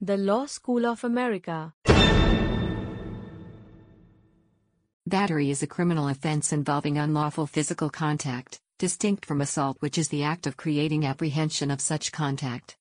The Law School of America. Battery is a criminal offense involving unlawful physical contact, distinct from assault, which is the act of creating apprehension of such contact.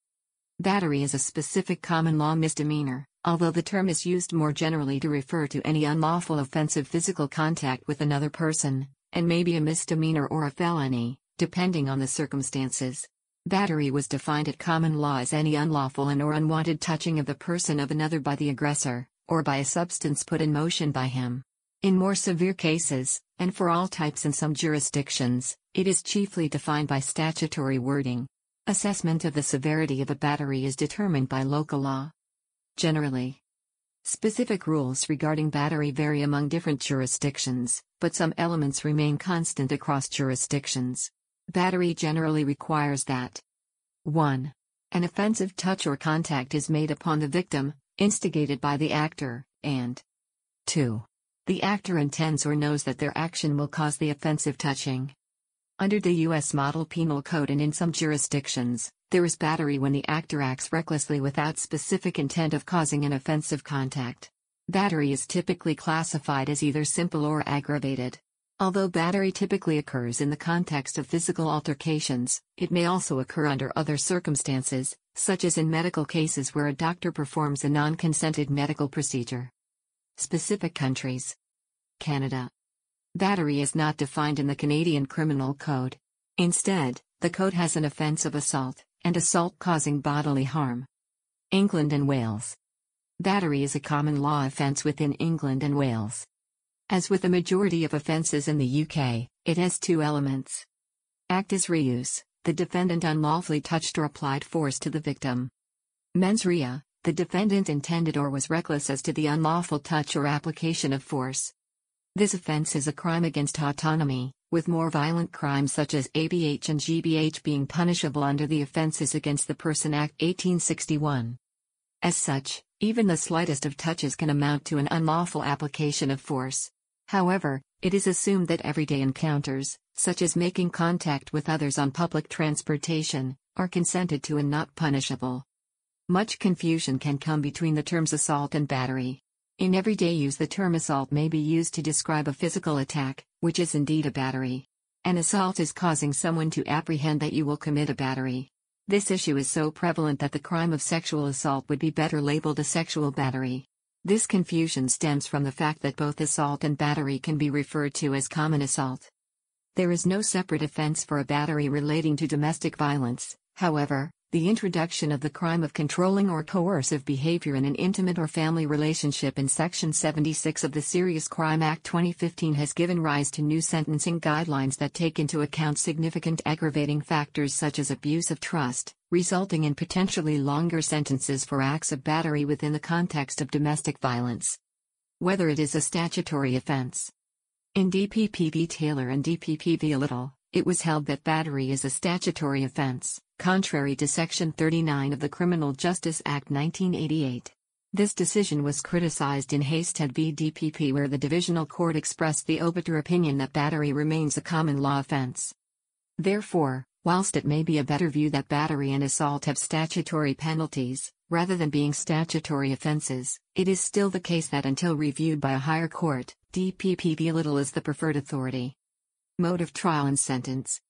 Battery is a specific common law misdemeanor, although the term is used more generally to refer to any unlawful offensive physical contact with another person, and may be a misdemeanor or a felony, depending on the circumstances. Battery was defined at common law as any unlawful and or unwanted touching of the person of another by the aggressor, or by a substance put in motion by him. In more severe cases, and for all types in some jurisdictions, it is chiefly defined by statutory wording. Assessment of the severity of a battery is determined by local law. Generally, specific rules regarding battery vary among different jurisdictions, but some elements remain constant across jurisdictions. Battery generally requires that 1. An offensive touch or contact is made upon the victim, instigated by the actor, and 2. The actor intends or knows that their action will cause the offensive touching. Under the U.S. Model Penal Code and in some jurisdictions, there is battery when the actor acts recklessly without specific intent of causing an offensive contact. Battery is typically classified as either simple or aggravated. Although battery typically occurs in the context of physical altercations, it may also occur under other circumstances, such as in medical cases where a doctor performs a non consented medical procedure. Specific countries Canada. Battery is not defined in the Canadian Criminal Code. Instead, the code has an offence of assault, and assault causing bodily harm. England and Wales. Battery is a common law offence within England and Wales. As with the majority of offences in the UK, it has two elements. Actus reus, the defendant unlawfully touched or applied force to the victim. Mens rea, the defendant intended or was reckless as to the unlawful touch or application of force. This offense is a crime against autonomy, with more violent crimes such as ABH and GBH being punishable under the Offences Against the Person Act 1861. As such, even the slightest of touches can amount to an unlawful application of force. However, it is assumed that everyday encounters, such as making contact with others on public transportation, are consented to and not punishable. Much confusion can come between the terms assault and battery. In everyday use, the term assault may be used to describe a physical attack, which is indeed a battery. An assault is causing someone to apprehend that you will commit a battery. This issue is so prevalent that the crime of sexual assault would be better labeled a sexual battery. This confusion stems from the fact that both assault and battery can be referred to as common assault. There is no separate offense for a battery relating to domestic violence, however, the introduction of the crime of controlling or coercive behavior in an intimate or family relationship in Section 76 of the Serious Crime Act 2015 has given rise to new sentencing guidelines that take into account significant aggravating factors such as abuse of trust, resulting in potentially longer sentences for acts of battery within the context of domestic violence. Whether it is a statutory offense. In DPP v. Taylor and DPP v. Little, it was held that battery is a statutory offense, contrary to Section 39 of the Criminal Justice Act 1988. This decision was criticized in Haystead v. DPP, where the Divisional Court expressed the obiter opinion that battery remains a common law offense. Therefore, whilst it may be a better view that battery and assault have statutory penalties, rather than being statutory offenses, it is still the case that until reviewed by a higher court, DPP v. Little is the preferred authority. Mode of trial and sentence.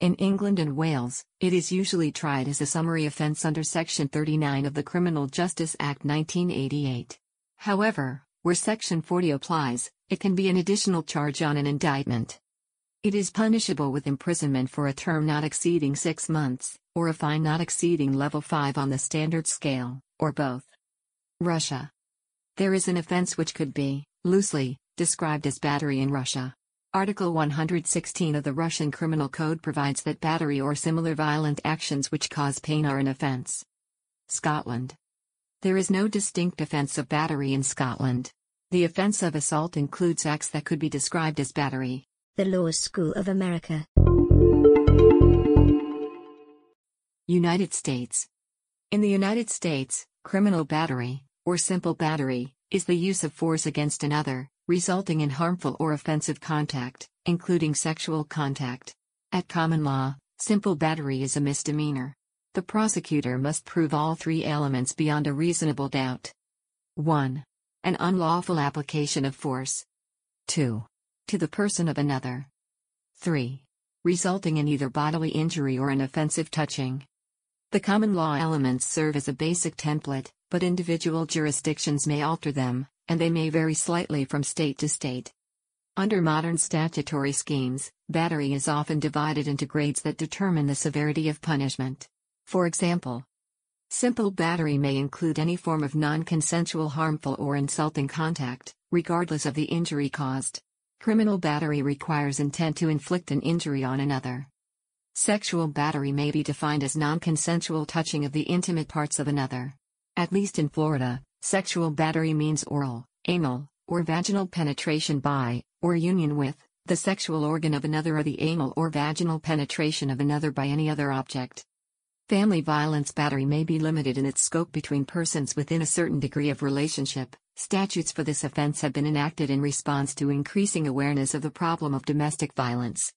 In England and Wales, it is usually tried as a summary offence under Section 39 of the Criminal Justice Act 1988. However, where Section 40 applies, it can be an additional charge on an indictment. It is punishable with imprisonment for a term not exceeding six months, or a fine not exceeding level 5 on the standard scale, or both. Russia. There is an offense which could be, loosely, described as battery in Russia. Article 116 of the Russian Criminal Code provides that battery or similar violent actions which cause pain are an offense. Scotland. There is no distinct offense of battery in Scotland. The offense of assault includes acts that could be described as battery. The Law School of America. United States. In the United States, criminal battery, or simple battery, is the use of force against another, resulting in harmful or offensive contact, including sexual contact. At common law, simple battery is a misdemeanor. The prosecutor must prove all three elements beyond a reasonable doubt. 1. An unlawful application of force. 2. To the person of another. 3. Resulting in either bodily injury or an offensive touching. The common law elements serve as a basic template, but individual jurisdictions may alter them, and they may vary slightly from state to state. Under modern statutory schemes, battery is often divided into grades that determine the severity of punishment. For example, simple battery may include any form of non consensual harmful or insulting contact, regardless of the injury caused. Criminal battery requires intent to inflict an injury on another. Sexual battery may be defined as non consensual touching of the intimate parts of another. At least in Florida, sexual battery means oral, anal, or vaginal penetration by, or union with, the sexual organ of another or the anal or vaginal penetration of another by any other object. Family violence battery may be limited in its scope between persons within a certain degree of relationship. Statutes for this offense have been enacted in response to increasing awareness of the problem of domestic violence.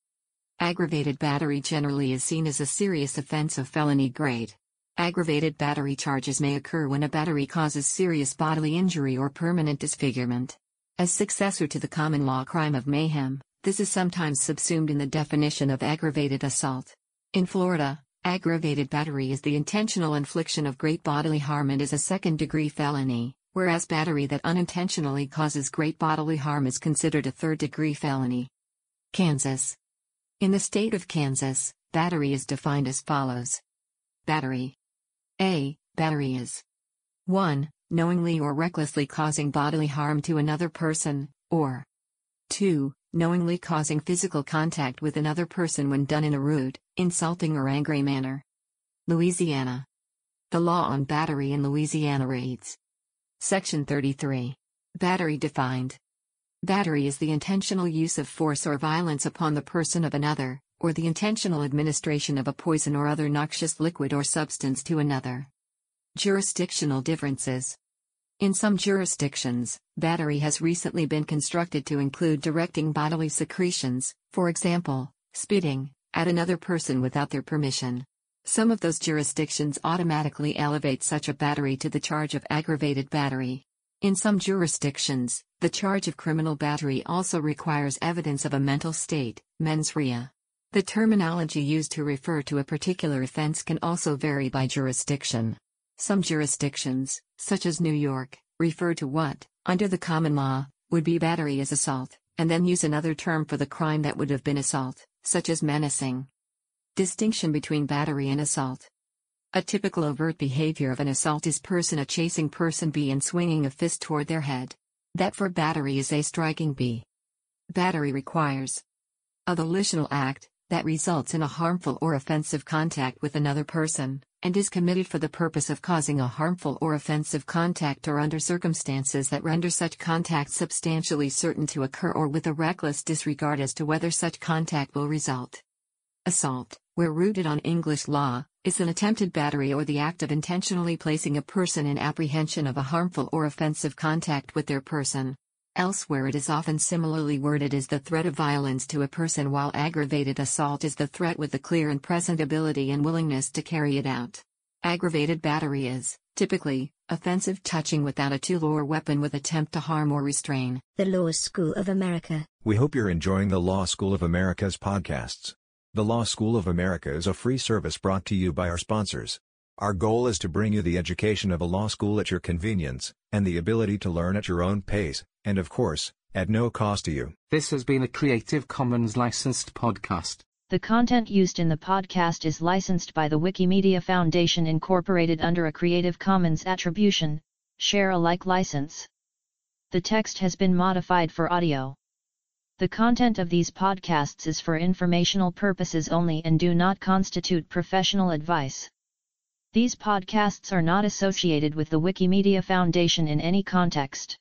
Aggravated battery generally is seen as a serious offense of felony grade. Aggravated battery charges may occur when a battery causes serious bodily injury or permanent disfigurement. As successor to the common law crime of mayhem, this is sometimes subsumed in the definition of aggravated assault. In Florida, Aggravated battery is the intentional infliction of great bodily harm and is a second degree felony, whereas battery that unintentionally causes great bodily harm is considered a third degree felony. Kansas. In the state of Kansas, battery is defined as follows Battery. A. Battery is 1. Knowingly or recklessly causing bodily harm to another person, or 2 knowingly causing physical contact with another person when done in a rude, insulting, or angry manner. Louisiana. The law on battery in Louisiana reads Section 33. Battery defined. Battery is the intentional use of force or violence upon the person of another, or the intentional administration of a poison or other noxious liquid or substance to another. Jurisdictional differences. In some jurisdictions, battery has recently been constructed to include directing bodily secretions, for example, spitting, at another person without their permission. Some of those jurisdictions automatically elevate such a battery to the charge of aggravated battery. In some jurisdictions, the charge of criminal battery also requires evidence of a mental state, mens rea. The terminology used to refer to a particular offense can also vary by jurisdiction. Some jurisdictions, such as New York, refer to what, under the common law, would be battery as assault, and then use another term for the crime that would have been assault, such as menacing. Distinction between battery and assault. A typical overt behavior of an assault is person A chasing person B and swinging a fist toward their head. That for battery is A striking B. Battery requires a volitional act that results in a harmful or offensive contact with another person, and is committed for the purpose of causing a harmful or offensive contact or under circumstances that render such contact substantially certain to occur or with a reckless disregard as to whether such contact will result. Assault, where rooted on English law, is an attempted battery or the act of intentionally placing a person in apprehension of a harmful or offensive contact with their person. Elsewhere, it is often similarly worded as the threat of violence to a person, while aggravated assault is the threat with the clear and present ability and willingness to carry it out. Aggravated battery is, typically, offensive touching without a tool or weapon with attempt to harm or restrain. The Law School of America. We hope you're enjoying the Law School of America's podcasts. The Law School of America is a free service brought to you by our sponsors. Our goal is to bring you the education of a law school at your convenience, and the ability to learn at your own pace, and of course, at no cost to you. This has been a Creative Commons licensed podcast. The content used in the podcast is licensed by the Wikimedia Foundation Incorporated under a Creative Commons Attribution, Share Alike license. The text has been modified for audio. The content of these podcasts is for informational purposes only and do not constitute professional advice. These podcasts are not associated with the Wikimedia Foundation in any context.